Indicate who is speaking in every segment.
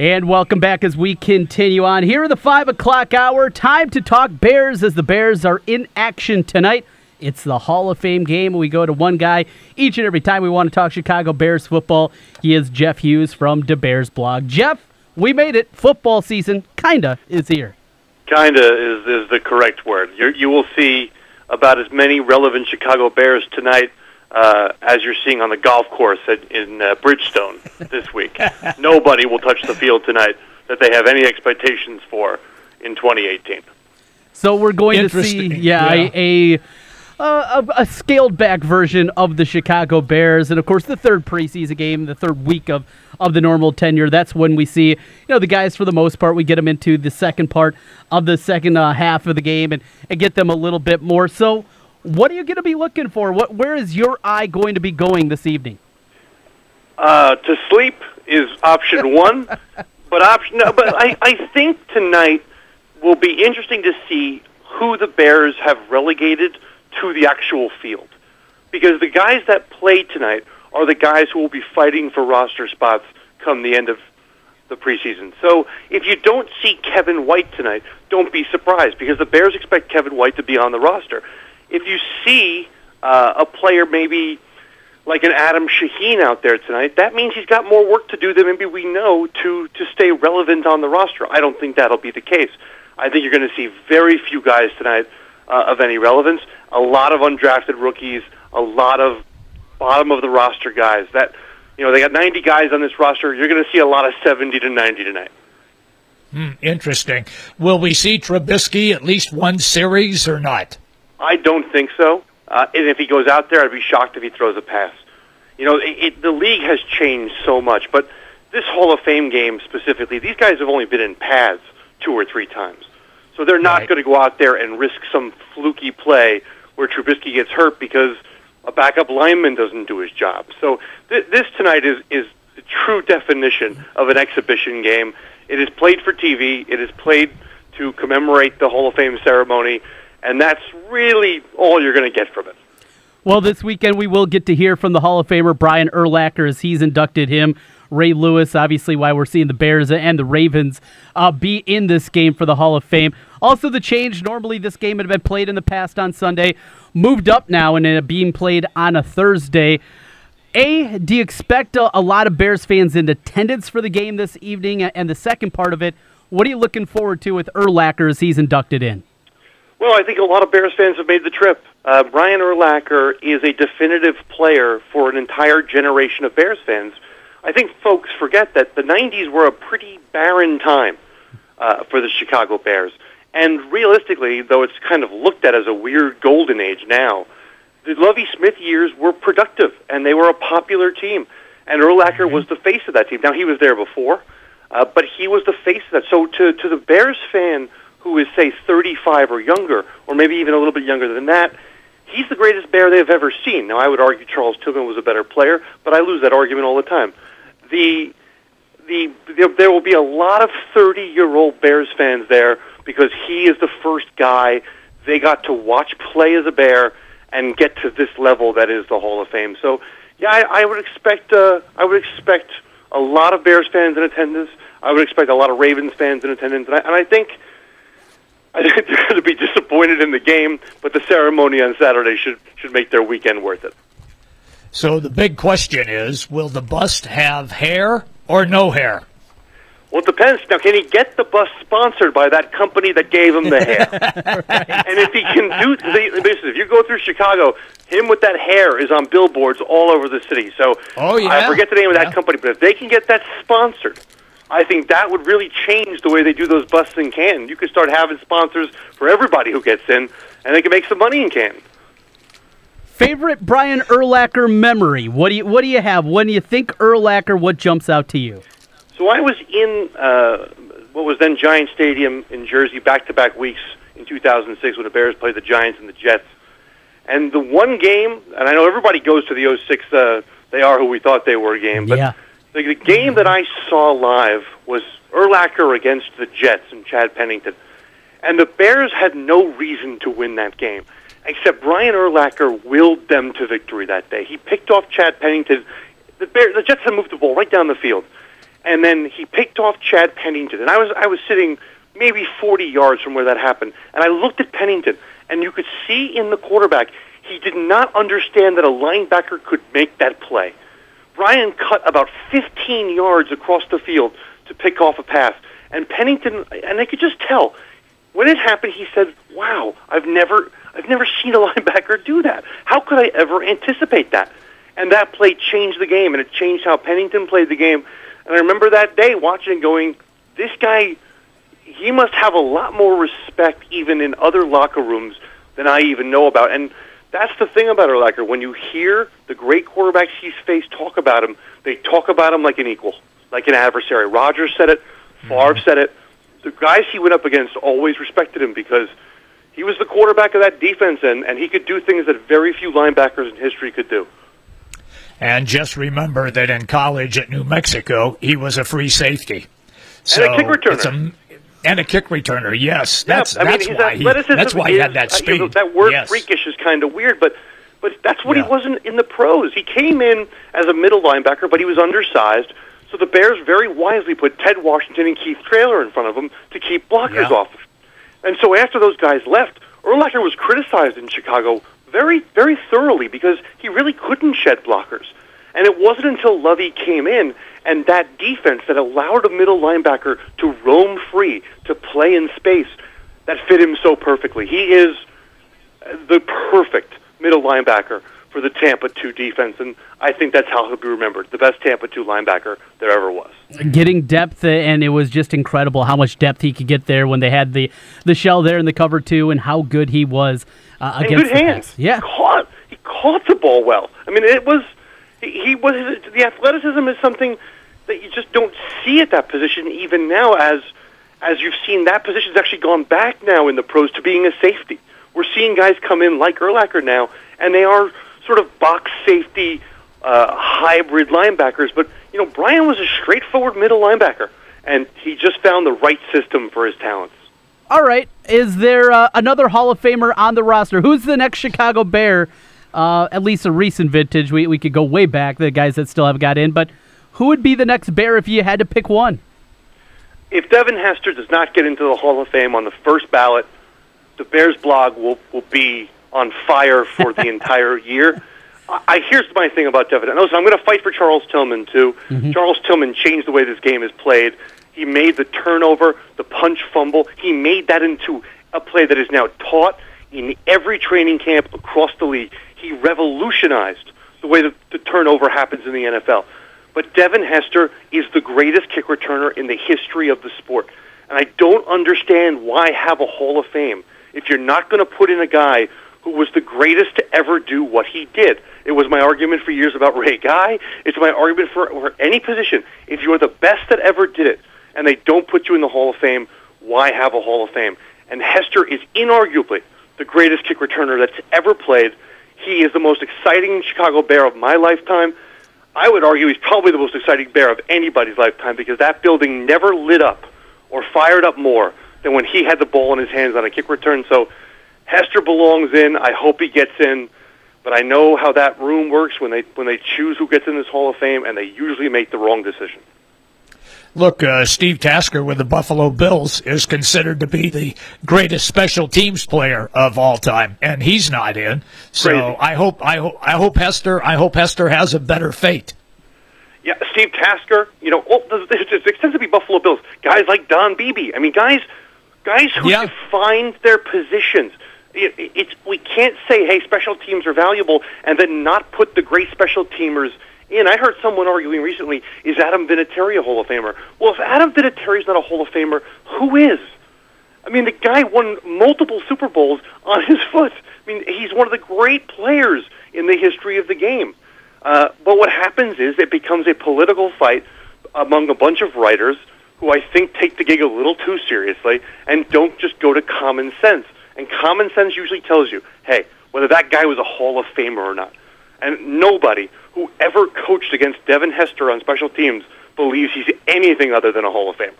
Speaker 1: And welcome back as we continue on here in the 5 o'clock hour. Time to talk Bears as the Bears are in action tonight. It's the Hall of Fame game. We go to one guy each and every time we want to talk Chicago Bears football. He is Jeff Hughes from the Bears blog. Jeff, we made it. Football season, kinda, is here.
Speaker 2: Kinda is, is the correct word. you you will see about as many relevant Chicago Bears tonight uh, as you're seeing on the golf course at, in uh, Bridgestone this week. Nobody will touch the field tonight that they have any expectations for in 2018.
Speaker 1: So we're going to see, yeah, yeah. a, a a, a, scaled back version of the Chicago Bears, and of course the third preseason game, the third week of of the normal tenure. That's when we see you know the guys for the most part. We get them into the second part of the second uh, half of the game and, and get them a little bit more. So what are you going to be looking for? What where is your eye going to be going this evening?
Speaker 2: Uh, to sleep is option one, but option no, but I, I think tonight will be interesting to see who the Bears have relegated to the actual field, because the guys that play tonight are the guys who will be fighting for roster spots come the end of the preseason. So if you don't see Kevin White tonight, don't be surprised because the Bears expect Kevin White to be on the roster if you see uh, a player maybe like an Adam Shaheen out there tonight, that means he's got more work to do than maybe we know to to stay relevant on the roster. I don't think that'll be the case. I think you're going to see very few guys tonight uh, of any relevance. A lot of undrafted rookies, a lot of bottom of the roster guys. That you know they got 90 guys on this roster. You're going to see a lot of 70 to 90 tonight.
Speaker 3: Hmm, interesting. Will we see Trubisky at least one series or not?
Speaker 2: I don't think so. Uh, and if he goes out there, I'd be shocked if he throws a pass. You know, it, it, the league has changed so much, but this Hall of Fame game specifically, these guys have only been in pads two or three times. So they're not right. going to go out there and risk some fluky play where Trubisky gets hurt because a backup lineman doesn't do his job. So th- this tonight is, is the true definition of an exhibition game. It is played for TV. It is played to commemorate the Hall of Fame ceremony and that's really all you're going to get from it.
Speaker 1: Well, this weekend we will get to hear from the Hall of Famer Brian Urlacher as he's inducted him. Ray Lewis, obviously, why we're seeing the Bears and the Ravens uh, be in this game for the Hall of Fame. Also, the change normally this game had been played in the past on Sunday, moved up now and it being played on a Thursday. A, do you expect a, a lot of Bears fans in attendance for the game this evening? And the second part of it, what are you looking forward to with Urlacher as he's inducted in?
Speaker 2: Well, I think a lot of Bears fans have made the trip. Uh, Brian Urlacher is a definitive player for an entire generation of Bears fans. I think folks forget that the 90s were a pretty barren time uh, for the Chicago Bears. And realistically, though it's kind of looked at as a weird golden age now, the Lovie Smith years were productive, and they were a popular team. And Urlacher was the face of that team. Now, he was there before, uh, but he was the face of that. So to, to the Bears fan who is, say, 35 or younger, or maybe even a little bit younger than that, he's the greatest bear they've ever seen. Now, I would argue Charles Tillman was a better player, but I lose that argument all the time. The, the, the there will be a lot of 30-year-old Bears fans there because he is the first guy they got to watch play as a bear and get to this level that is the Hall of Fame. So, yeah, I, I would expect uh, I would expect a lot of Bears fans in attendance. I would expect a lot of Ravens fans in attendance, and I, and I think I think they're going to be disappointed in the game, but the ceremony on Saturday should should make their weekend worth it.
Speaker 3: So the big question is: Will the bust have hair or no hair?
Speaker 2: Well, it depends. Now, can he get the bus sponsored by that company that gave him the hair? right. And if he can do, the basic if you go through Chicago, him with that hair is on billboards all over the city. So,
Speaker 3: oh yeah,
Speaker 2: I forget the name of that yeah. company, but if they can get that sponsored, I think that would really change the way they do those busts in Canton. You could start having sponsors for everybody who gets in, and they can make some money in Canton.
Speaker 1: Favorite Brian Urlacher memory? What do you What do you have when you think Urlacher? What jumps out to you?
Speaker 2: So I was in uh, what was then Giant Stadium in Jersey back to back weeks in 2006 when the Bears played the Giants and the Jets. And the one game, and I know everybody goes to the 06 uh, they are who we thought they were game, but
Speaker 1: yeah.
Speaker 2: The, the game that I saw live was Urlacher against the Jets and Chad Pennington. And the Bears had no reason to win that game, except Brian Urlacher willed them to victory that day. He picked off Chad Pennington. The, Bears, the Jets had moved the ball right down the field. and then he picked off Chad Pennington, and I was I was sitting maybe 40 yards from where that happened, and I looked at Pennington, and you could see in the quarterback he did not understand that a linebacker could make that play. Brian cut about 15 yards across the field to pick off a pass, and Pennington, and I could just tell when it happened. He said, "Wow, I've never, I've never seen a linebacker do that. How could I ever anticipate that?" And that play changed the game, and it changed how Pennington played the game. And I remember that day watching and going, "This guy, he must have a lot more respect even in other locker rooms than I even know about." And that's the thing about Urlacher. When you hear the great quarterbacks he's faced talk about him, they talk about him like an equal, like an adversary. Rodgers said it. Mm-hmm. Favre said it. The guys he went up against always respected him because he was the quarterback of that defense, and, and he could do things that very few linebackers in history could do.
Speaker 3: And just remember that in college at New Mexico, he was a free safety.
Speaker 2: So and a kick returner.
Speaker 3: And a kick returner, yes. That's
Speaker 2: yeah, I
Speaker 3: that's
Speaker 2: mean,
Speaker 3: why he that's why
Speaker 2: is,
Speaker 3: he had that speed.
Speaker 2: You know, that word
Speaker 3: yes.
Speaker 2: freakish is kind of weird, but but that's what yeah. he wasn't in the pros. He came in as a middle linebacker, but he was undersized. So the Bears very wisely put Ted Washington and Keith Traylor in front of him to keep blockers
Speaker 3: yeah.
Speaker 2: off. And so after those guys left, Urlacher was criticized in Chicago very, very thoroughly because he really couldn't shed blockers. And it wasn't until Lovie came in and that defense that allowed a middle linebacker to roam free, to play in space, that fit him so perfectly. He is the perfect middle linebacker for the Tampa 2 defense, and I think that's how he'll be remembered. The best Tampa 2 linebacker there ever was.
Speaker 1: Getting depth, uh, and it was just incredible how much depth he could get there when they had the, the shell there in the cover two, and how good he was uh, against
Speaker 2: good hands.
Speaker 1: Yeah,
Speaker 2: he caught, he caught the ball well. I mean, it was he, was the athleticism is something that you just don't see at that position even now as as you've seen that position's actually gone back now in the pros to being a safety. We're seeing guys come in like Urlacher now, and they are sort of box safety uh, hybrid linebackers. But you know, Brian was a straightforward middle linebacker, and he just found the right system for his talents.
Speaker 1: All right, is there uh, another Hall of Famer on the roster? Who's the next Chicago Bear? Uh, at least a recent vintage. We we could go way back. The guys that still haven't got in, but who would be the next Bear if you had to pick one?
Speaker 2: If Devin Hester does not get into the Hall of Fame on the first ballot, the Bears blog will will be on fire for the entire year. I here's my thing about Devin. Listen, I'm going to fight for Charles Tillman too. Mm-hmm. Charles Tillman changed the way this game is played. He made the turnover, the punch fumble. He made that into a play that is now taught in every training camp across the league. He revolutionized the way that the turnover happens in the NFL. But Devin Hester is the greatest kick returner in the history of the sport. And I don't understand why have a Hall of Fame if you're not going to put in a guy who was the greatest to ever do what he did. It was my argument for years about Ray Guy. It's my argument for, for any position. If you're the best that ever did it and they don't put you in the Hall of Fame, why have a Hall of Fame? And Hester is inarguably the greatest kick returner that's ever played. He is the most exciting Chicago Bear of my lifetime. I would argue he's probably the most exciting Bear of anybody's lifetime because that building never lit up or fired up more than when he had the ball in his hands on a kick return. So Hester belongs in. I hope he gets in. But I know how that room works when they when they choose who gets in this Hall of Fame, and they usually make the wrong decision.
Speaker 3: Look, uh, Steve Tasker with the Buffalo Bills is considered to be the greatest special teams player of all time, and he's not in. So
Speaker 2: Crazy.
Speaker 3: I hope I hope I hope Hester I hope Hester has a better fate.
Speaker 2: Yeah, Steve Tasker. You know, oh, it extends to be Buffalo Bills. Guys like Don Beebe. I mean, guys, guys who
Speaker 3: Yeah.
Speaker 2: find their positions. It, it- it's we can't say, hey, special teams are valuable, and then not put the great special teamers in. I heard someone arguing recently, is Adam Vinatieri a Hall of Famer? Well, if Adam Vinatieri is not a Hall of Famer, who is? I mean, the guy won multiple Super Bowls on his foot. I mean, he's one of the great players in the history of the game. Uh, but what happens is it becomes a political fight among a bunch of writers who I think take the gig a little too seriously and don't just go to common sense. And common sense usually tells you, hey, whether that guy was a Hall of Famer or not. And nobody who ever coached against Devin Hester on special teams believes he's anything other than a Hall of Famer.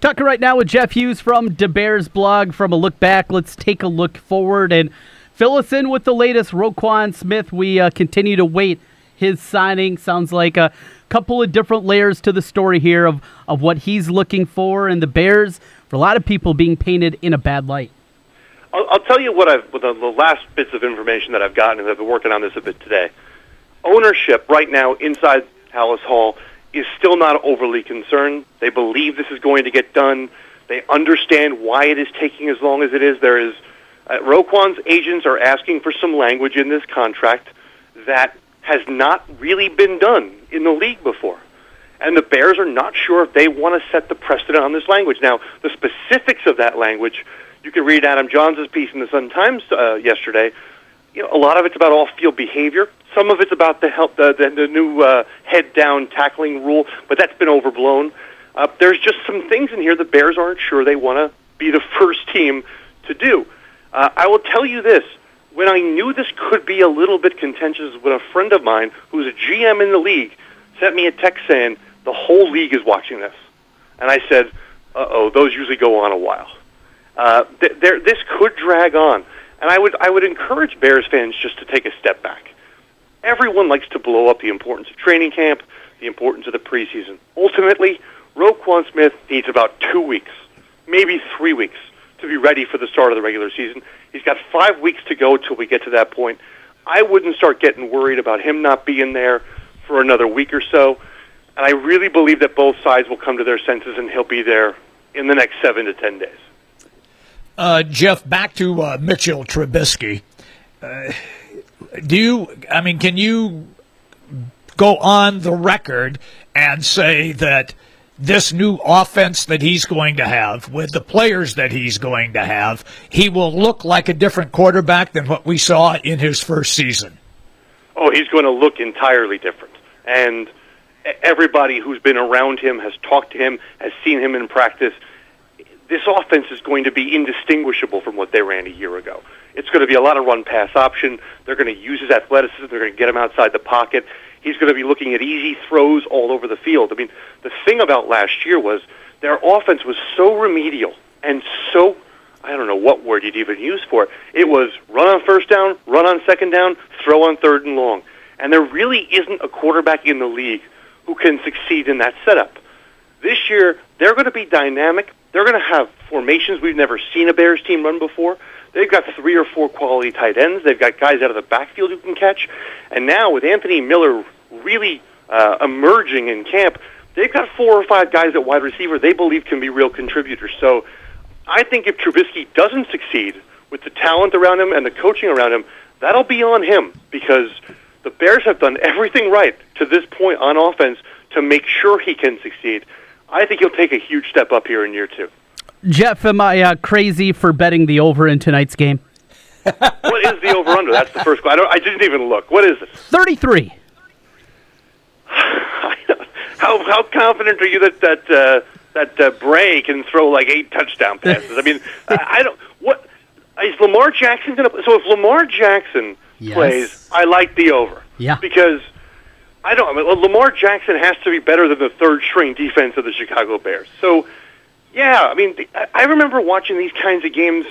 Speaker 1: Talking right now with Jeff Hughes from Da Bears blog. From a look back, let's take a look forward and fill us in with the latest. Roquan Smith, we uh, continue to wait his signing. Sounds like a couple of different layers to the story here of, of what he's looking for, and the Bears, for a lot of people, being painted in a bad light.
Speaker 2: I'll, I'll tell you what I've the, the last bits of information that I've gotten, and I've been working on this a bit today. Ownership right now inside Halas Hall is still not overly concerned. They believe this is going to get done. They understand why it is taking as long as it is. There is uh, Roquan's agents are asking for some language in this contract that has not really been done in the league before. And the Bears are not sure if they want to set the precedent on this language. Now, the specifics of that language, you can read Adam Jahns' piece in the Sun Times uh, yesterday. You know, a lot of it's about off-field behavior. Some of it's about the help, the, the, the new uh, head-down tackling rule, but that's been overblown. Uh, there's just some things in here the Bears aren't sure they want to be the first team to do. Uh, I will tell you this. When I knew this could be a little bit contentious, when a friend of mine who's a GM in the league sent me a text saying, the whole league is watching this. And I said, uh-oh, those usually go on a while. Uh, th- there, this could drag on. And I would, I would encourage Bears fans just to take a step back. Everyone likes to blow up the importance of training camp, the importance of the preseason. Ultimately, Roquan Smith needs about two weeks, maybe three weeks, to be ready for the start of the regular season. He's got five weeks to go till we get to that point. I wouldn't start getting worried about him not being there for another week or so. And I really believe that both sides will come to their senses and he'll be there in the next seven to ten days.
Speaker 3: Uh, Jeff, back to uh, Mitchell Trubisky. Uh, do you, I mean, can you go on the record and say that this new offense that he's going to have, with the players that he's going to have, he will look like a different quarterback than what we saw in his first season.
Speaker 2: Oh, he's going to look entirely different. And everybody who's been around him has talked to him, has seen him in practice. This offense is going to be indistinguishable from what they ran a year ago. It's going to be a lot of run pass option. They're going to use his athleticism. They're going to get him outside the pocket. He's going to be looking at easy throws all over the field. I mean, the thing about last year was their offense was so remedial and so I don't know what word you'd even use for it. It was run on first down, run on second down, throw on third and long. And there really isn't a quarterback in the league who can succeed in that setup. This year, they're going to be dynamic. They're going to have formations we've never seen a Bears team run before. They've got three or four quality tight ends. They've got guys out of the backfield who can catch. And now with Anthony Miller really uh, emerging in camp, they've got four or five guys at wide receiver they believe can be real contributors. So I think if Trubisky doesn't succeed with the talent around him and the coaching around him, that'll be on him because the Bears have done everything right to this point on offense to make sure he can succeed. I think he'll take a huge step up here in year two.
Speaker 1: Jeff, am I uh, crazy for betting the over in tonight's game?
Speaker 2: what is the over under? That's the first question. I, I didn't even look. What is it?
Speaker 1: 33.
Speaker 2: how how confident are you that that uh, that uh, Bray can throw like eight touchdown passes? I mean, I, I don't. What is Lamar Jackson going to? So if Lamar Jackson
Speaker 1: Yes.
Speaker 2: plays, I like the over.
Speaker 1: Yeah.
Speaker 2: Because I don't. I mean, Lamar Jackson has to be better than the third string defense of the Chicago Bears. So yeah, I mean, the- I- I remember watching these kinds of games.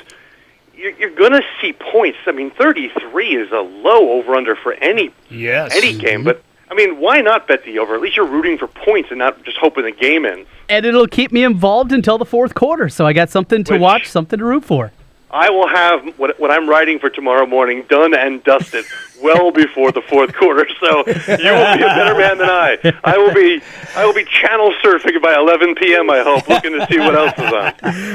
Speaker 2: You're, you're going to see points. I mean, 33 is a low over under for any
Speaker 3: Yes.
Speaker 2: any game. But mm-hmm. I mean, why not bet the over? At least you're rooting for points and not just hoping the game ends.
Speaker 1: And it'll keep me involved until the fourth quarter. So I got something to
Speaker 2: Which-
Speaker 1: watch, something to root for.
Speaker 2: I will have what, what I'm writing for tomorrow morning done and dusted well before the fourth quarter. So you will be a better man than I. I will be I will be channel surfing by 11 p.m. I hope, looking to see what else is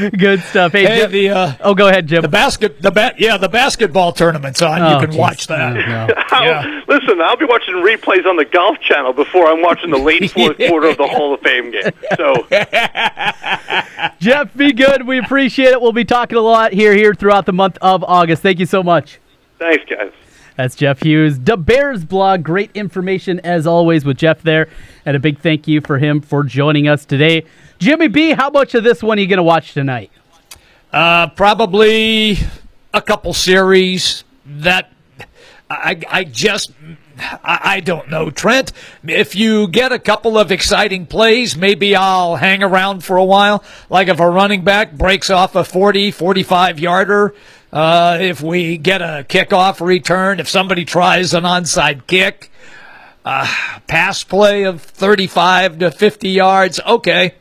Speaker 2: on.
Speaker 1: Good stuff. Hey,
Speaker 3: Hey,
Speaker 1: Jim-
Speaker 3: the uh,
Speaker 1: oh, go ahead, Jim.
Speaker 3: the basket the ba- yeah the basketball tournament's on.
Speaker 1: Oh,
Speaker 3: you can
Speaker 1: geez.
Speaker 3: watch that.
Speaker 1: Oh, no.
Speaker 3: Yeah.
Speaker 2: Listen, I'll be watching replays on the Golf Channel before I'm watching the late fourth quarter of the Hall of Fame game. So
Speaker 1: Jeff, be good. We appreciate it. We'll be talking a lot here, here throughout the month of August. Thank you so much.
Speaker 2: thanks, guys.
Speaker 1: That's Jeff Hughes, the Bears blog. Great information as always with Jeff there, and a big thank you for him for joining us today. Jimmy B, how much of this one are you going to watch tonight?
Speaker 3: Uh, probably a couple series that I, I just I, don't know, Trent. If you get a couple of exciting plays, maybe I'll hang around for a while. Like if a running back breaks off a 40, 45 yarder, uh, if we get a kickoff return, if somebody tries an onside kick, uh, pass play of 35 to 50 yards. Okay.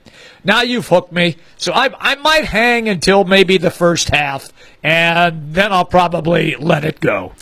Speaker 3: Now you've hooked me. So I, I might hang until maybe the first half, and then I'll probably let it go.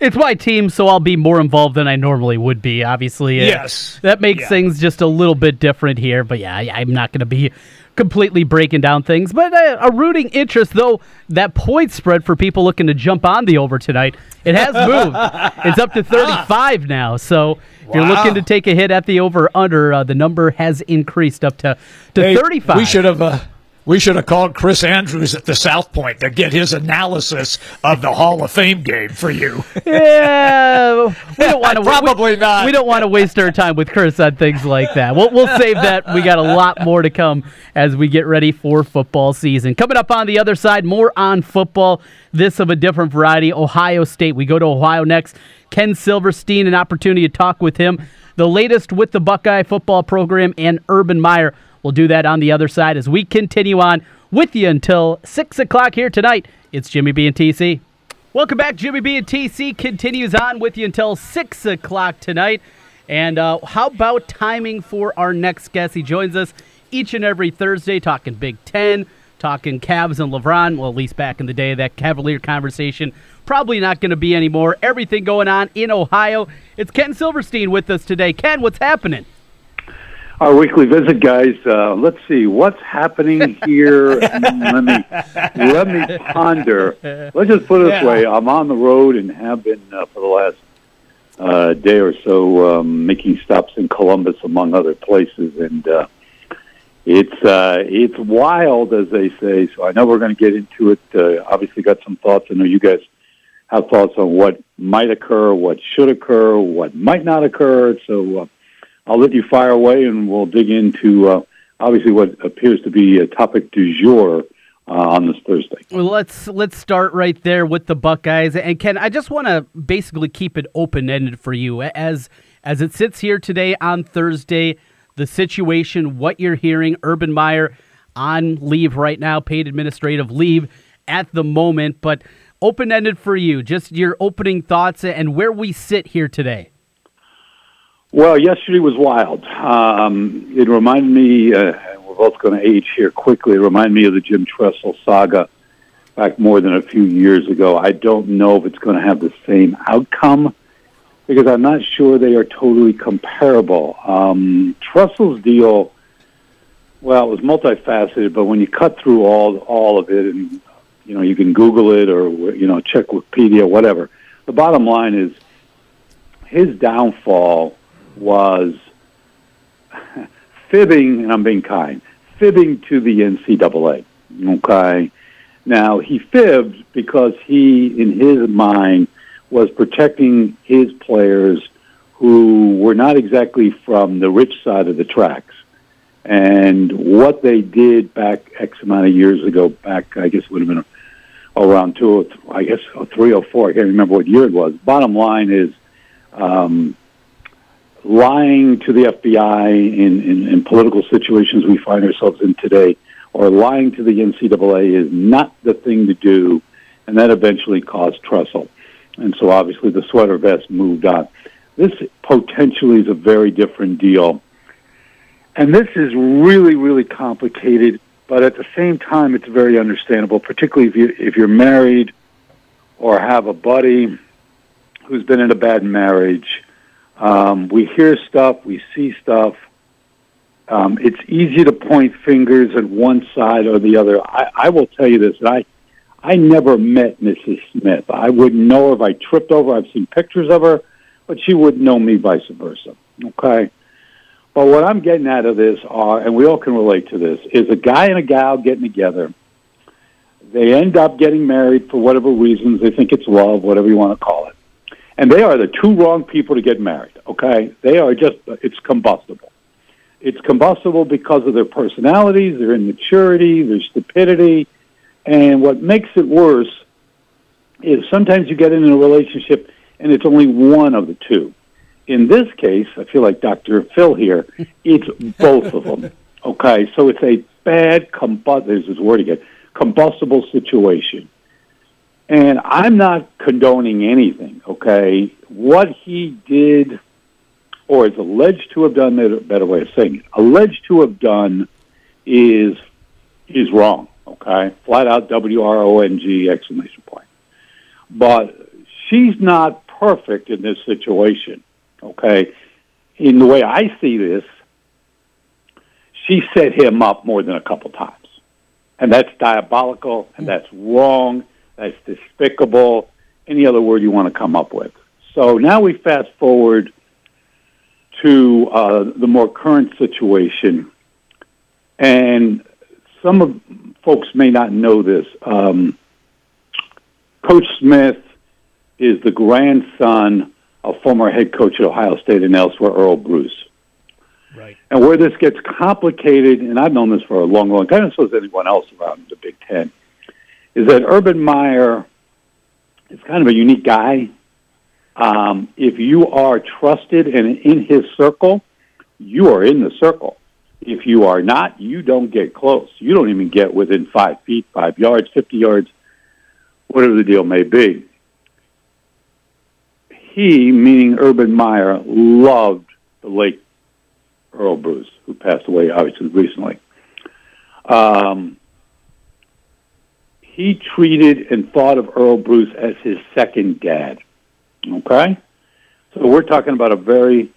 Speaker 1: It's my team, so I'll be more involved than I normally would be. Obviously,
Speaker 3: yes,
Speaker 1: that makes
Speaker 3: yeah.
Speaker 1: things just a little bit different here. But yeah, I'm not going to be completely breaking down things. But uh, a rooting interest, though, that point spread for people looking to jump on the over tonight, it has moved. it's up to 35 now. So if you're looking to take a hit at the over under, uh, the number has increased up to to
Speaker 3: hey,
Speaker 1: 35.
Speaker 3: We should have. Uh, we should have called Chris Andrews at the South Point to get his analysis of the Hall of Fame game for you.
Speaker 1: yeah, we don't want to
Speaker 3: probably
Speaker 1: we,
Speaker 3: not.
Speaker 1: We don't want to waste our time with Chris on things like that. We'll we'll save that. We got a lot more to come as we get ready for football season. Coming up on the other side, more on football. This of a different variety. Ohio State. We go to Ohio next. Ken Silverstein, an opportunity to talk with him. The latest with the Buckeye football program and Urban Meyer We'll do that on the other side as we continue on with you until 6 o'clock here tonight. It's Jimmy B and TC. Welcome back. Jimmy B and TC continues on with you until 6 o'clock tonight. And uh, how about timing for our next guest? He joins us each and every Thursday talking Big Ten, talking Cavs and LeBron. Well, at least back in the day, that Cavalier conversation probably not going to be anymore. Everything going on in Ohio. It's Ken Silverstein with us today. Ken, what's happening?
Speaker 4: Our weekly visit, guys. Uh, let's see what's happening here. let me let me ponder. Let's just put it this way: I'm on the road and have been uh, for the last uh, day or so, um, making stops in Columbus, among other places, and uh, it's uh, it's wild, as they say. So I know we're going to get into it. Uh, obviously, got some thoughts. I know you guys have thoughts on what might occur, what should occur, what might not occur. So. Uh, I'll let you fire away, and we'll dig into uh, obviously what appears to be a topic du jour uh, on this Thursday.
Speaker 1: Well, let's let's start right there with the Buckeyes. And Ken, I just want to basically keep it open ended for you as as it sits here today on Thursday. The situation, what you're hearing, Urban Meyer on leave right now, paid administrative leave at the moment, but open ended for you. Just your opening thoughts and where we sit here today.
Speaker 4: Well, yesterday was wild. Um, it reminded me, uh, we're both going to age here quickly, it reminded me of the Jim Tressel saga back more than a few years ago. I don't know if it's going to have the same outcome because I'm not sure they are totally comparable. Um, Tressel's deal, well, it was multifaceted, but when you cut through all all of it, and you know, you can Google it or you know, check Wikipedia, whatever. The bottom line is his downfall was fibbing, and I'm being kind, fibbing to the NCAA. Okay. Now, he fibbed because he, in his mind, was protecting his players who were not exactly from the rich side of the tracks. And what they did back X amount of years ago, back, I guess, it would have been around two, or I guess, three or four. I can't remember what year it was. Bottom line is, um, lying to the FBI in, in, in, political situations we find ourselves in today, or lying to the NCAA is not the thing to do, and that eventually caused Tressel. And so obviously the sweater vest moved on. This potentially is a very different deal. And this is really, really complicated, but at the same time, it's very understandable, particularly if, you, if you're married or have a buddy who's been in a bad marriage um, we hear stuff, we see stuff. Um, it's easy to point fingers at one side or the other. I, I will tell you this: I I never met Mrs. Smith. I wouldn't know her if I tripped over. I've seen pictures of her, but she wouldn't know me vice versa. Okay. But what I'm getting out of this are, and we all can relate to this, is a guy and a gal getting together. They end up getting married for whatever reasons. They think it's love, whatever you want to call it. And they are the two wrong people to get married, okay? They are just, it's combustible. It's combustible because of their personalities, their immaturity, their stupidity. And what makes it worse is sometimes you get in a relationship and it's only one of the two. In this case, I feel like Dr. Phil here, it's both of them. Okay, so it's a bad combust. There's this word again, combustible situation. And I'm not condoning anything, okay? What he did or is alleged to have done, a better way of saying it, alleged to have done is is wrong. Okay, flat out W R O N G exclamation point. But she's not perfect in this situation. Okay, in the way I see this, she set him up more than a couple times, and that's diabolical, and that's wrong. That's despicable. Any other word you want to come up with. So now we fast forward to uh, the more current situation, and some of folks may not know this. Um, coach Smith is the grandson of former head coach at Ohio State and elsewhere, Earle Bruce.
Speaker 3: Right.
Speaker 4: And where this gets complicated, and I've known this for a long, long time, so as anyone else around the Big Ten, is that Urban Meyer is kind of a unique guy. Um, if you are trusted and in his circle, you are in the circle. If you are not, you don't get close. You don't even get within five feet, five yards, 50 yards, whatever the deal may be. He, meaning Urban Meyer, loved the late Earle Bruce, who passed away obviously recently. Um, he treated and thought of Earle Bruce as his second dad. Okay? So we're talking about a very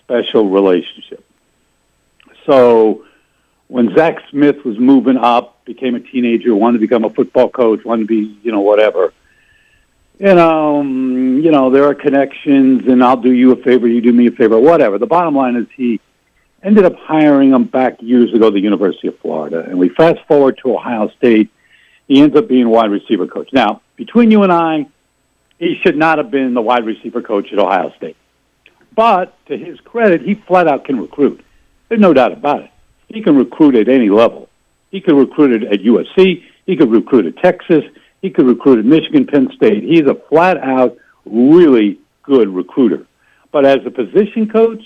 Speaker 4: special relationship. So when Zach Smith was moving up, became a teenager, wanted to become a football coach, wanted to be, you know, whatever. You know, um, you know, there are connections, and I'll do you a favor, you do me a favor, whatever. The bottom line is he ended up hiring him back years ago at the University of Florida, and we fast forward to Ohio State. He ends up being wide receiver coach. Now, between you and I, he should not have been the wide receiver coach at Ohio State. But to his credit, he flat out can recruit. There's no doubt about it. He can recruit at any level. He could recruit at USC. He could recruit at Texas. He could recruit at Michigan, Penn State. He's a flat out, really good recruiter. But as a position coach,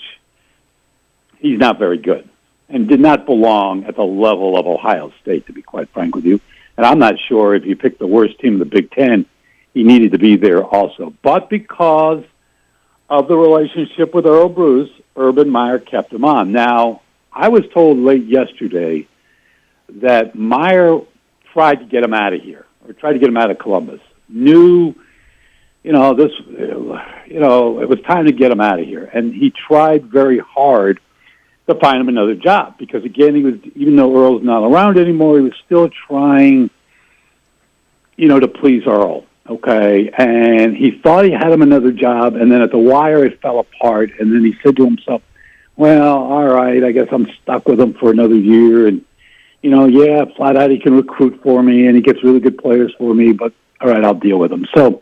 Speaker 4: he's not very good and did not belong at the level of Ohio State, to be quite frank with you. And I'm not sure if you picked the worst team in the Big Ten, he needed to be there also. But because of the relationship with Earle Bruce, Urban Meyer kept him on. Now, I was told late yesterday that Meyer tried to get him out of here, or tried to get him out of Columbus. Knew, you know, this, you know, it was time to get him out of here, and he tried very hard to find him another job because, again, he was even though Earle's not around anymore, he was still trying, you know, to please Earl. Okay, and he thought he had him another job, and then at the wire it fell apart, and then he said to himself, "Well, all right, I guess I'm stuck with him for another year." And you know, yeah, flat out he can recruit for me, and he gets really good players for me, but all right, I'll deal with him. So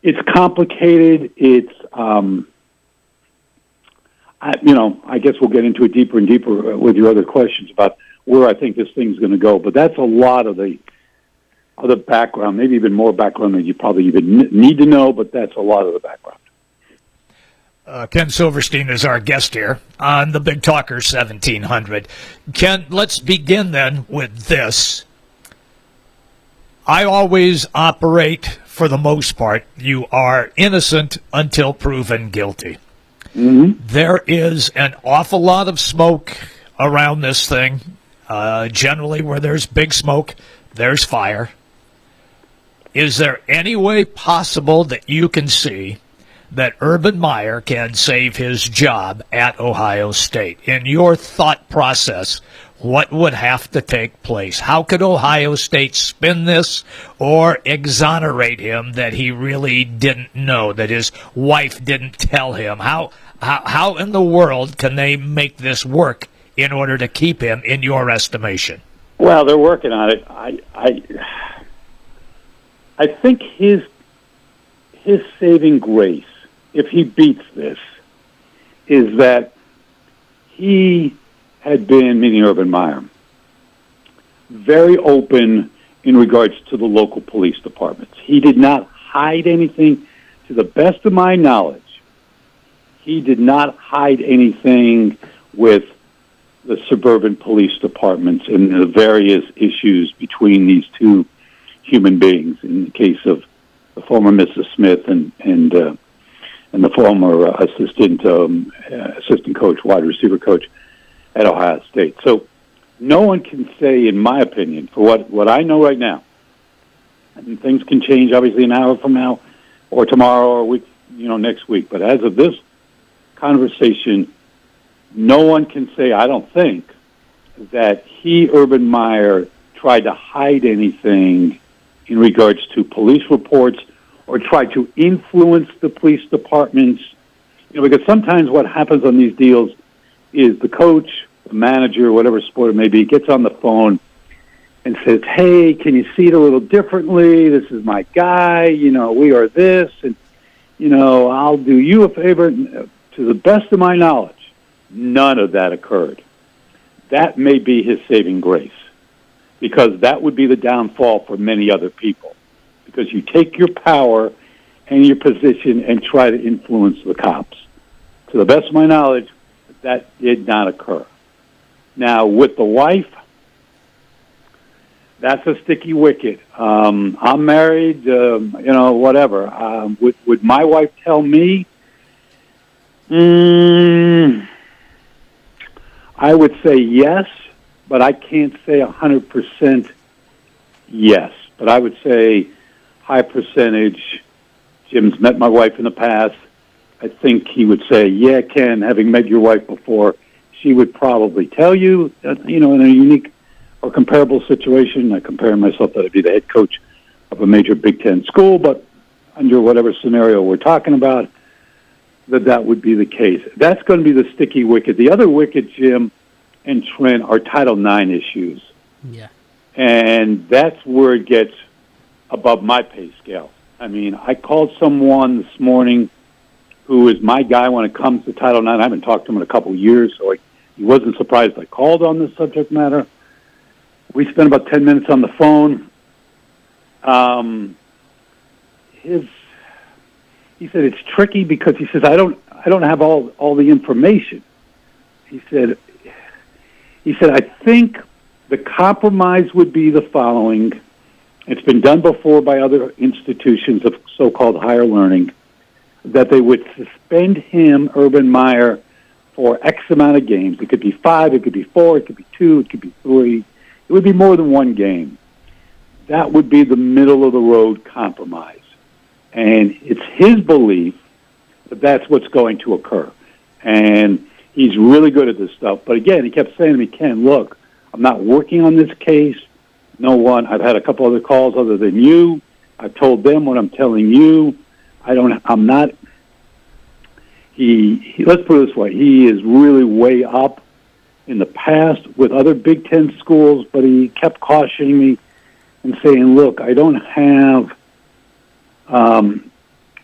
Speaker 4: it's complicated. It's um, I, you know, I guess we'll get into it deeper and deeper with your other questions about where I think this thing's going to go. But that's a lot of the other background, maybe even more background than you probably even need to know, but that's a lot of the background.
Speaker 3: Uh, Ken Silverstein is our guest here on the Big Talker 1700. Ken, let's begin then with this. I always operate, for the most part, you are innocent until proven guilty.
Speaker 4: Mm-hmm.
Speaker 3: There is an awful lot of smoke around this thing. Uh, generally, where there's big smoke, there's fire. Is there any way possible that you can see that Urban Meyer can save his job at Ohio State? In your thought process, what would have to take place? How could Ohio State spin this or exonerate him that he really didn't know, that his wife didn't tell him? How, how, how in the world can they make this work in order to keep him in your estimation?
Speaker 4: Well, they're working on it. I, I, I think his his saving grace, if he beats this, is that he had been, meaning Urban Meyer, very open in regards to the local police departments. He did not hide anything. To the best of my knowledge, he did not hide anything with the suburban police departments and the various issues between these two human beings. In the case of the former Mrs. Smith and and uh, and the former assistant um, assistant coach, wide receiver coach at Ohio State. So no one can say, in my opinion, for what, what I know right now, and things can change obviously an hour from now or tomorrow or week, you know, next week. But as of this conversation, no one can say, I don't think, that he, Urban Meyer, tried to hide anything in regards to police reports or tried to influence the police departments. You know, because sometimes what happens on these deals is the coach, the manager, whatever sport it may be, gets on the phone and says, "Hey, can you see it a little differently? This is my guy. You know, we are this, and you know, I'll do you a favor." To the best of my knowledge, none of that occurred. That may be his saving grace, because that would be the downfall for many other people. Because you take your power and your position and try to influence the cops. To the best of my knowledge, that did not occur. Now, with the wife, that's a sticky wicket. Um, I'm married, um, you know, whatever. Um, would, would my wife tell me? Mm, I would say yes, but I can't say a 100% yes. But I would say high percentage. Jim's met my wife in the past. I think he would say, yeah, Ken, having met your wife before, she would probably tell you, uh, you know, in a unique or comparable situation. I compare myself that I'd be the head coach of a major Big Ten school, but under whatever scenario we're talking about, that that would be the case. That's going to be the sticky wicket. The other wicket, Jim and Trent, are Title IX issues.
Speaker 1: Yeah.
Speaker 4: And that's where it gets above my pay scale. I mean, I called someone this morning who is my guy when it comes to Title IX. I haven't talked to him in a couple of years, so I, he wasn't surprised I called on this subject matter. We spent about 10 minutes on the phone. Um, his, he said it's tricky because he says, I don't, I don't have all, all the information. He said, he said, I think the compromise would be the following. It's been done before by other institutions of so-called higher learning that they would suspend him, Urban Meyer, for X amount of games. It could be five, it could be four, it could be two, it could be three. It would be more than one game. That would be the middle of the road compromise. And it's his belief that that's what's going to occur. And he's really good at this stuff. But again, he kept saying to me, Ken, look, I'm not working on this case. No one, I've had a couple other calls other than you. I've told them what I'm telling you. I don't, I'm not, he, he let's put it this way, he is really way up in the past with other Big Ten schools, but he kept cautioning me and saying, look, I don't have um,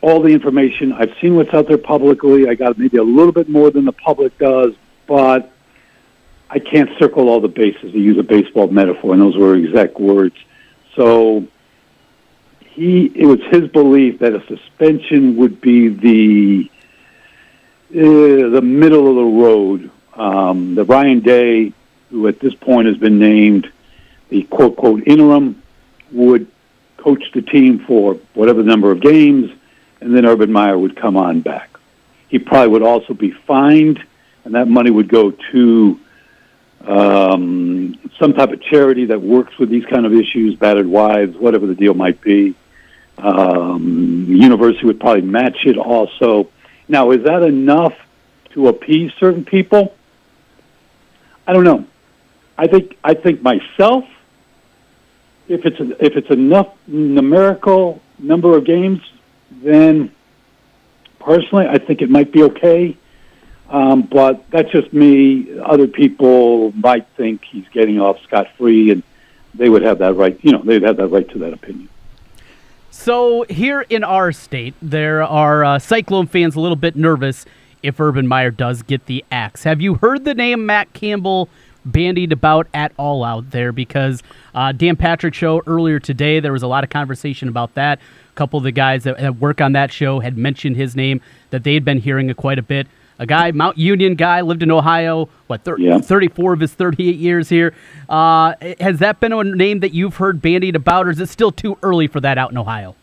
Speaker 4: all the information. I've seen what's out there publicly. I got maybe a little bit more than the public does, but I can't circle all the bases to use a baseball metaphor, and those were exact words. So he, it was his belief that a suspension would be the uh, the middle of the road um, the Ryan Day, who at this point has been named the quote quote interim, would coach the team for whatever number of games, and then Urban Meyer would come on back. He probably would also be fined, and that money would go to um, some type of charity that works with these kind of issues, battered wives, whatever the deal might be. Um, university would probably match it also. Now, is that enough to appease certain people? I don't know. I think I think myself, if it's if it's enough numerical number of games, then personally I think it might be okay. Um, but that's just me. Other people might think he's getting off scot free, and they would have that right. You know, they'd have that right to that opinion.
Speaker 1: So here in our state, there are uh, Cyclone fans a little bit nervous if Urban Meyer does get the axe. Have you heard the name Matt Campbell bandied about at all out there? Because uh, Dan Patrick show earlier today, there was a lot of conversation about that. A couple of the guys that, that work on that show had mentioned his name that they had been hearing it quite a bit. A guy, Mount Union guy, lived in Ohio, what, thir- yeah. 34 of his 38 years here. Uh, has that been a name that you've heard bandied about, or is it still too early for that out in Ohio?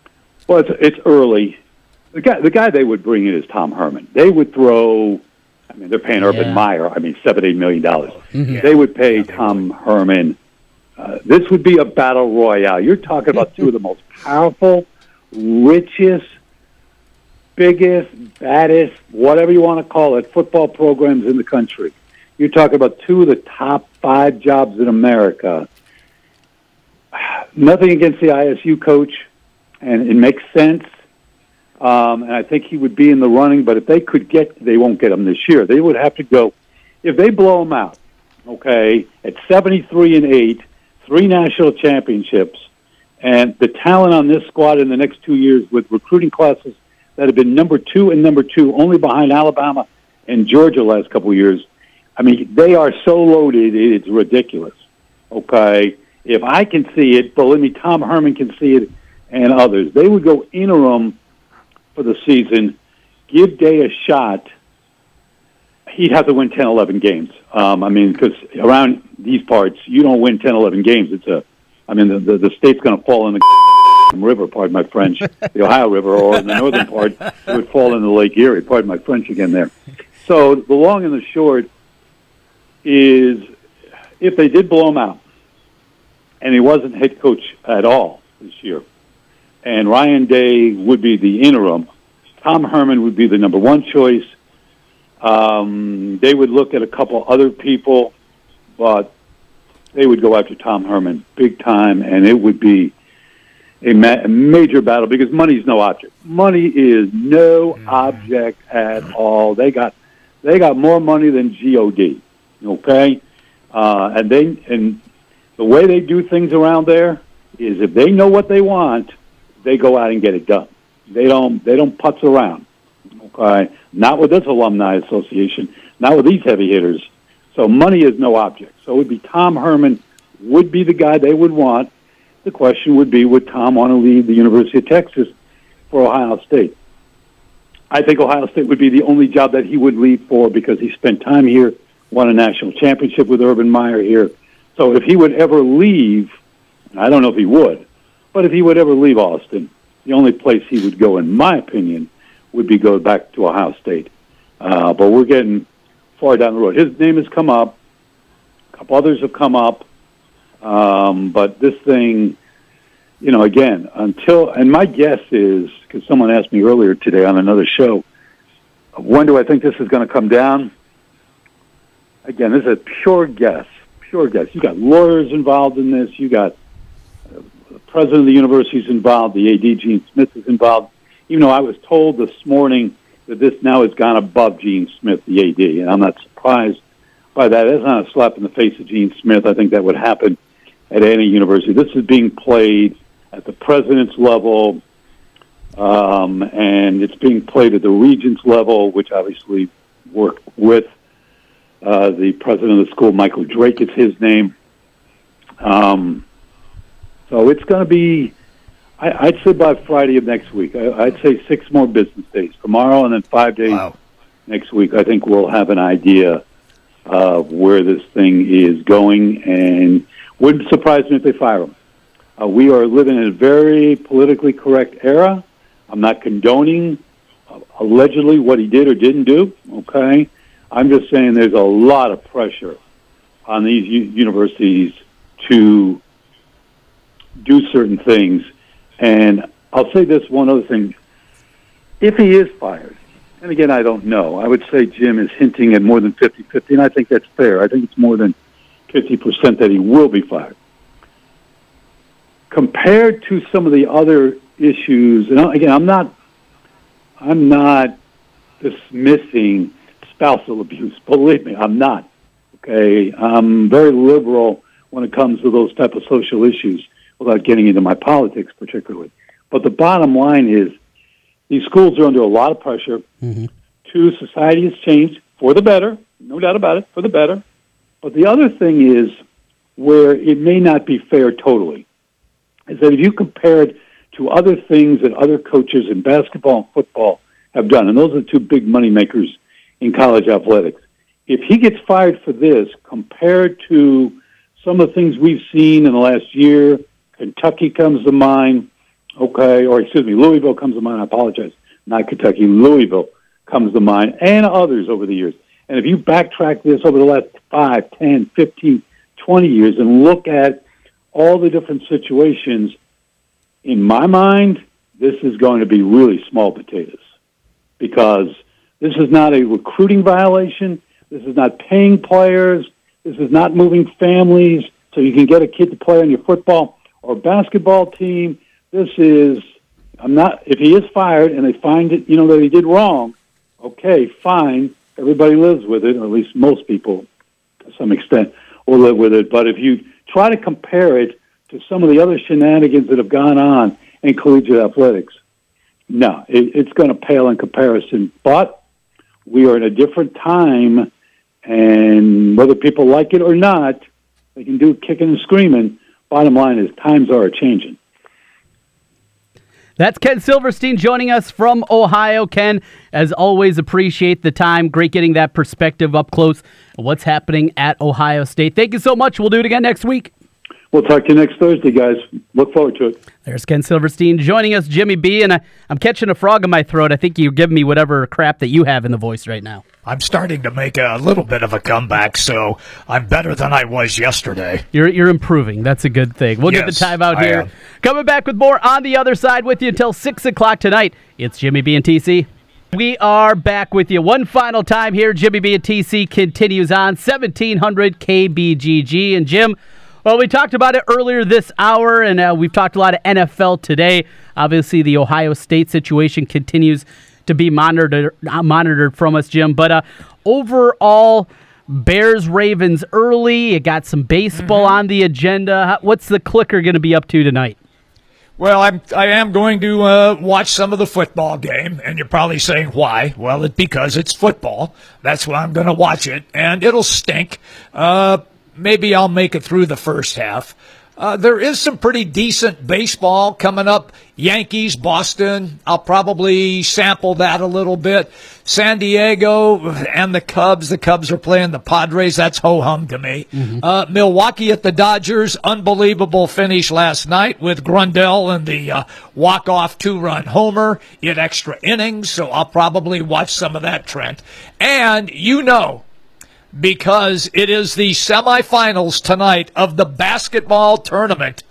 Speaker 4: Well, it's, it's early the guy the guy they would bring in is Tom Herman. They would throw. I mean, they're paying Urban
Speaker 1: Yeah.
Speaker 4: Meyer. I mean, seven eight million dollars.
Speaker 3: Yeah.
Speaker 4: They would pay Tom Herman. Uh, this would be a battle royale. You're talking about two of the most powerful, richest, biggest, baddest, whatever you want to call it, football programs in the country. You're talking about two of the top five jobs in America. Nothing against the ISU coach, and it makes sense. Um, and I think he would be in the running. But if they could get, they won't get him this year. They would have to go. If they blow him out, okay, at seventy-three and eight, three national championships, and the talent on this squad in the next two years with recruiting classes that have been number two and number two, only behind Alabama and Georgia last couple of years. I mean, they are so loaded, it's ridiculous. Okay, if I can see it, believe me, Tom Herman can see it, and others. They would go interim for the season, give Day a shot. He'd have to win 10, 11 games. Um, I mean, because around these parts, you don't win 10, 11 games. It's a, I mean, the the, the state's going to fall in the river. Pardon my French, the Ohio River, or in the northern part, it would fall into Lake Erie. Pardon my French again there. So the long and the short is, if they did blow him out, and he wasn't head coach at all this year, and Ryan Day would be the interim. Tom Herman would be the number one choice. Um, they would look at a couple other people, but they would go after Tom Herman big time, and it would be a, ma- major battle because money's no object. Money is no object at all. They got they got more money than God. Okay, uh, and they and the way they do things around there is if they know what they want, they go out and get it done. They don't they don't putz around. Okay, not with this alumni association, not with these heavy hitters. So money is no object. So it would be Tom Herman would be the guy they would want. The question would be, would Tom want to leave the University of Texas for Ohio State? I think Ohio State would be the only job that he would leave for because he spent time here, won a national championship with Urban Meyer here. So if he would ever leave, I don't know if he would, but if he would ever leave Austin, the only place he would go, in my opinion, would be go back to Ohio State. Uh, but we're getting far down the road. His name has come up. A couple others have come up. Um, but this thing, you know, again, until, and my guess is, because someone asked me earlier today on another show, when do I think this is going to come down? Again, this is a pure guess, pure guess. You got lawyers involved in this. You got president of the university is involved. The AD, Gene Smith, is involved. Even though I was told this morning that this now has gone above Gene Smith, the AD, and I'm not surprised by that. That's not a slap in the face of Gene Smith. I think that would happen at any university. This is being played at the president's level, um, and it's being played at the regent's level, which obviously work with uh, the president of the school, Michael Drake is his name. Um, so it's going to be, I, I'd say by Friday of next week. I, I'd say six more business days. Tomorrow and then five days
Speaker 3: Wow.
Speaker 4: next week. I think we'll have an idea of where this thing is going, and wouldn't surprise me if they fire him. Uh, we are living in a very politically correct era. I'm not condoning uh, allegedly what he did or didn't do. Okay, I'm just saying there's a lot of pressure on these u- universities to do certain things. And I'll say this one other thing: if he is fired, and again, I don't know. I would say Jim is hinting at more than 50-50, and I think that's fair. I think it's more than 50% that he will be fired. Compared to some of the other issues, and again, I'm not, I'm not dismissing spousal abuse. Believe me, I'm not. Okay, I'm very liberal when it comes to those type of social issues, without getting into my politics particularly. But the bottom line is, these schools are under a lot of pressure. Mm-hmm. Two, society has changed for the better, no doubt about it, for the better. But the other thing is where it may not be fair totally is that if you compare it to other things that other coaches in basketball and football have done, and those are the two big money makers in college athletics. If he gets fired for this, compared to some of the things we've seen in the last year, Kentucky comes to mind, okay, or excuse me, Louisville comes to mind. I apologize. not Kentucky, Louisville comes to mind, and others over the years. And if you backtrack this over the last 5, 10, 15, 20 years and look at all the different situations, in my mind, this is going to be really small potatoes because this is not a recruiting violation. This is not paying players. This is not moving families so you can get a kid to play on your football or basketball team. This is, I'm not, if he is fired and they find it, you know, that he did wrong, okay, fine. Everybody lives with it, or at least most people to some extent will live with it. But if you try to compare it to some of the other shenanigans that have gone on in collegiate athletics, no, it, it's going to pale in comparison. But we are in a different time, and whether people like it or not, they can do kicking and screaming. Bottom line is times are changing.
Speaker 1: That's Ken Silverstein joining us from Ohio. Ken, as always, appreciate the time. Great getting that perspective up close what's happening at Ohio State. Thank you so much. We'll do it again next week.
Speaker 4: We'll talk to you next Thursday, guys. Look forward to it.
Speaker 1: There's Ken Silverstein joining us, Jimmy B, and I, am catching a frog in my throat. I think you're giving me whatever crap that you have in the voice right now.
Speaker 3: I'm starting to make a little bit of a comeback, so I'm better than I was yesterday.
Speaker 1: You're you're improving. That's a good thing. We'll
Speaker 3: yes,
Speaker 1: get the time out here. Coming back with more on the other side with you until six o'clock tonight. It's Jimmy B and TC. We are back with you one final time here. Jimmy B and TC continues on 1700 KBGG and Jim. Well, we talked about it earlier this hour, and uh, we've talked a lot of NFL today. Obviously, the Ohio State situation continues to be monitored uh, monitored from us, Jim. But uh, overall, Bears Ravens early. You got some baseball mm-hmm. on the agenda. What's the clicker going to be up to tonight?
Speaker 3: Well, I'm I am going to uh, watch some of the football game, and you're probably saying why? Well, it's because it's football. That's why I'm going to watch it, and it'll stink. Uh, maybe I'll make it through the first half. Uh, there is some pretty decent baseball coming up. Yankees, Boston. I'll probably sample that a little bit. San Diego and the Cubs. The Cubs are playing the Padres. That's ho hum to me. Mm-hmm. Uh, Milwaukee at the Dodgers. Unbelievable finish last night with Grandal and the uh, walk off two run homer in extra innings. So I'll probably watch some of that, Trent. And you know, because it is the semifinals tonight of the basketball tournament.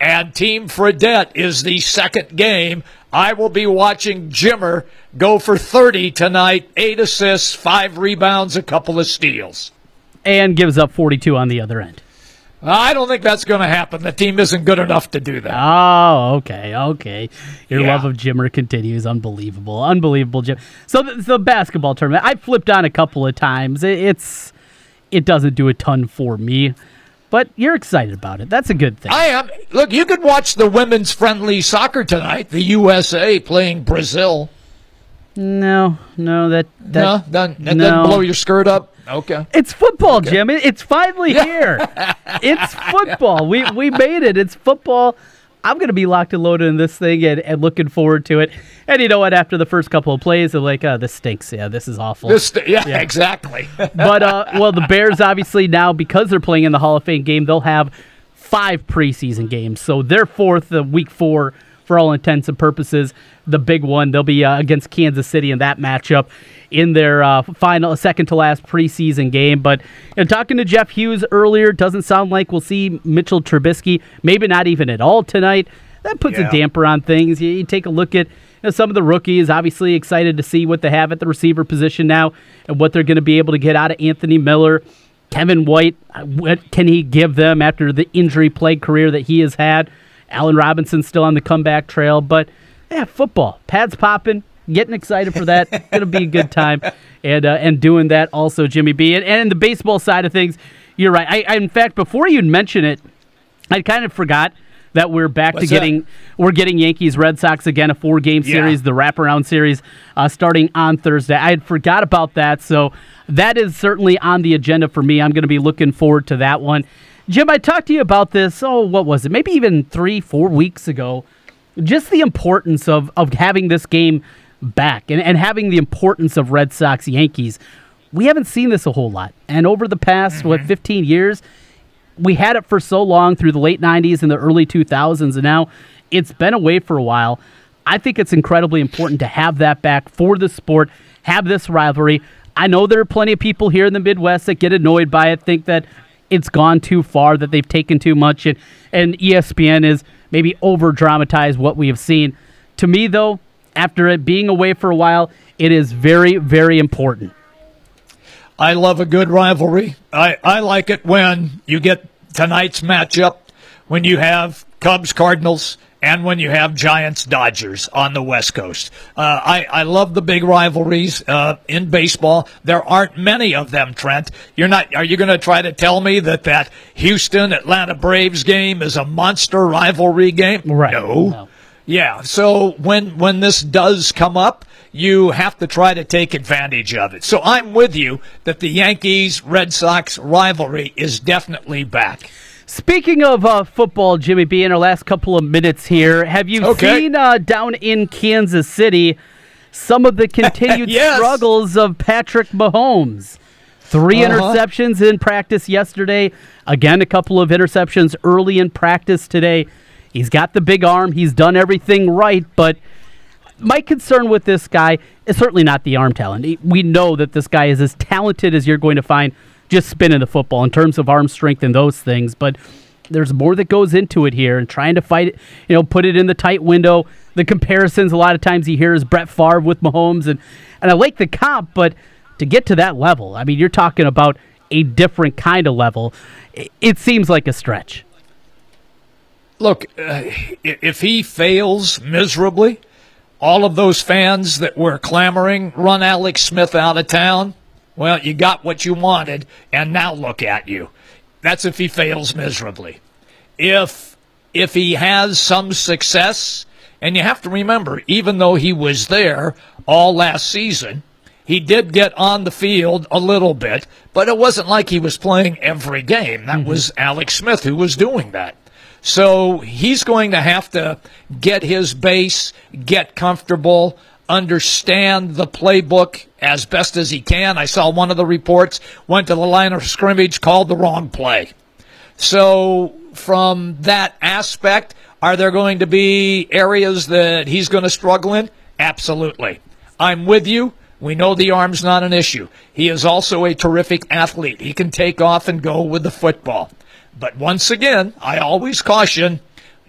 Speaker 3: And Team Fredette is the second game. I will be watching Jimmer go for 30 tonight, eight assists, five rebounds, a couple of steals.
Speaker 1: And gives up 42 on the other end.
Speaker 3: I don't think that's going to happen. The team isn't good enough to do that.
Speaker 1: Oh, okay, okay. Your yeah. love of Jimmer continues. Unbelievable, unbelievable, Jim. So the, the basketball tournament, I flipped on a couple of times. It, it's it doesn't do a ton for me, but you're excited about it. That's a good thing.
Speaker 3: I am. Look, you could watch the women's friendly soccer tonight. The USA playing Brazil.
Speaker 1: No, no, that, that
Speaker 3: no, that, that no. doesn't blow your skirt up. Okay.
Speaker 1: It's football, okay. Jim. It's finally here. it's football. We we made it. It's football. I'm going to be locked and loaded in this thing and, and, looking forward to it. And you know what? After the first couple of plays, they're like, oh, this stinks. Yeah, this is awful.
Speaker 3: This, yeah, yeah, exactly.
Speaker 1: but, uh, well, the Bears obviously now, because they're playing in the Hall of Fame game, they'll have five preseason games. So they're fourth, the week four, for all intents and purposes, the big one. They'll be uh, against Kansas City in that matchup in their uh, final, second to last preseason game. But you know, talking to Jeff Hughes earlier, doesn't sound like we'll see Mitchell Trubisky, maybe not even at all tonight. That puts yeah. a damper on things. You, you take a look at you know, some of the rookies. Obviously, excited to see what they have at the receiver position now and what they're going to be able to get out of Anthony Miller. Kevin White, uh, what can he give them after the injury plagued career that he has had? Allen Robinson still on the comeback trail, but yeah, football. Pads popping, getting excited for that. It'll be a good time, and uh, and doing that also, Jimmy B. And, and the baseball side of things, you're right. I, I in fact, before you mention it, I kind of forgot that we're back What's to getting that? we're getting Yankees Red Sox again a four game series, yeah. the wraparound series uh, starting on Thursday. I had forgot about that, so that is certainly on the agenda for me. I'm going to be looking forward to that one. Jim, I talked to you about this. Oh, what was it? Maybe even three, four weeks ago. Just the importance of of having this game back and, and having the importance of Red Sox Yankees. We haven't seen this a whole lot. And over the past, mm-hmm. what, 15 years, we had it for so long through the late 90s and the early 2000s, and now it's been away for a while. I think it's incredibly important to have that back for the sport, have this rivalry. I know there are plenty of people here in the Midwest that get annoyed by it, think that it's gone too far, that they've taken too much, and, and ESPN is maybe over dramatized what we have seen. To me, though, after it being away for a while, it is very, very important.
Speaker 3: I love a good rivalry. I, I like it when you get tonight's matchup, when you have Cubs Cardinals, and when you have Giants Dodgers on the West Coast. Uh, I, I love the big rivalries uh, in baseball. There aren't many of them, Trent. You're not. Are you going to try to tell me that that Houston Atlanta Braves game is a monster rivalry game?
Speaker 1: Right.
Speaker 3: No.
Speaker 1: No.
Speaker 3: Yeah. So when when this does come up, you have to try to take advantage of it. So I'm with you that the Yankees Red Sox rivalry is definitely back.
Speaker 1: Speaking of uh, football, Jimmy B, in our last couple of minutes here, have you
Speaker 3: Okay.
Speaker 1: seen uh, down in Kansas City some of the continued
Speaker 3: Yes.
Speaker 1: struggles of Patrick Mahomes? 3
Speaker 3: Uh-huh.
Speaker 1: interceptions in practice yesterday. Again, a couple of interceptions early in practice today. He's got the big arm. He's done everything right, but my concern with this guy is certainly not the arm talent. We know that this guy is as talented as you're going to find just spinning the football in terms of arm strength and those things, but there's more that goes into it here and trying to fight it, you know, put it in the tight window. The comparisons a lot of times you hear is Brett Favre with Mahomes and and I like the comp, but to get to that level, I mean, you're talking about a different kind of level. It, it seems like a stretch.
Speaker 3: Look, uh, if he fails miserably, all of those fans that were clamoring, run Alex Smith out of town, well, you got what you wanted, and now look at you. That's if he fails miserably. If if he has some success, and you have to remember, even though he was there all last season, he did get on the field a little bit, but it wasn't like he was playing every game. That mm-hmm. was Alex Smith who was doing that. So he's going to have to get his base, get comfortable, understand the playbook as best as he can. I saw one of the reports went to the line of scrimmage, called the wrong play. So, from that aspect, are there going to be areas that he's going to struggle in? Absolutely. I'm with you. We know the arm's not an issue. He is also a terrific athlete. He can take off and go with the football. But once again, I always caution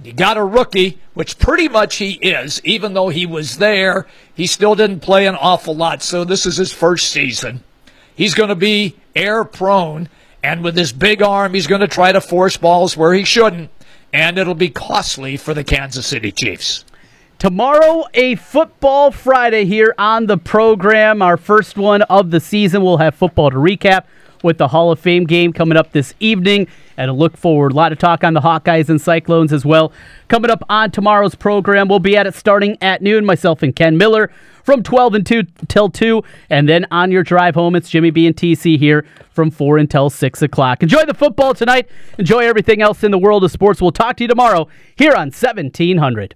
Speaker 3: you got a rookie, which pretty much he is, even though he was there, he still didn't play an awful lot. So, this is his first season. He's going to be air prone, and with his big arm, he's going to try to force balls where he shouldn't, and it'll be costly for the Kansas City Chiefs.
Speaker 1: Tomorrow, a football Friday here on the program. Our first one of the season. We'll have football to recap with the Hall of Fame game coming up this evening. And a look forward. A lot of talk on the Hawkeyes and Cyclones as well. Coming up on tomorrow's program, we'll be at it starting at noon. Myself and Ken Miller from 12 and 2 till 2. And then on your drive home, it's Jimmy B and TC here from 4 until 6 o'clock. Enjoy the football tonight. Enjoy everything else in the world of sports. We'll talk to you tomorrow here on 1700.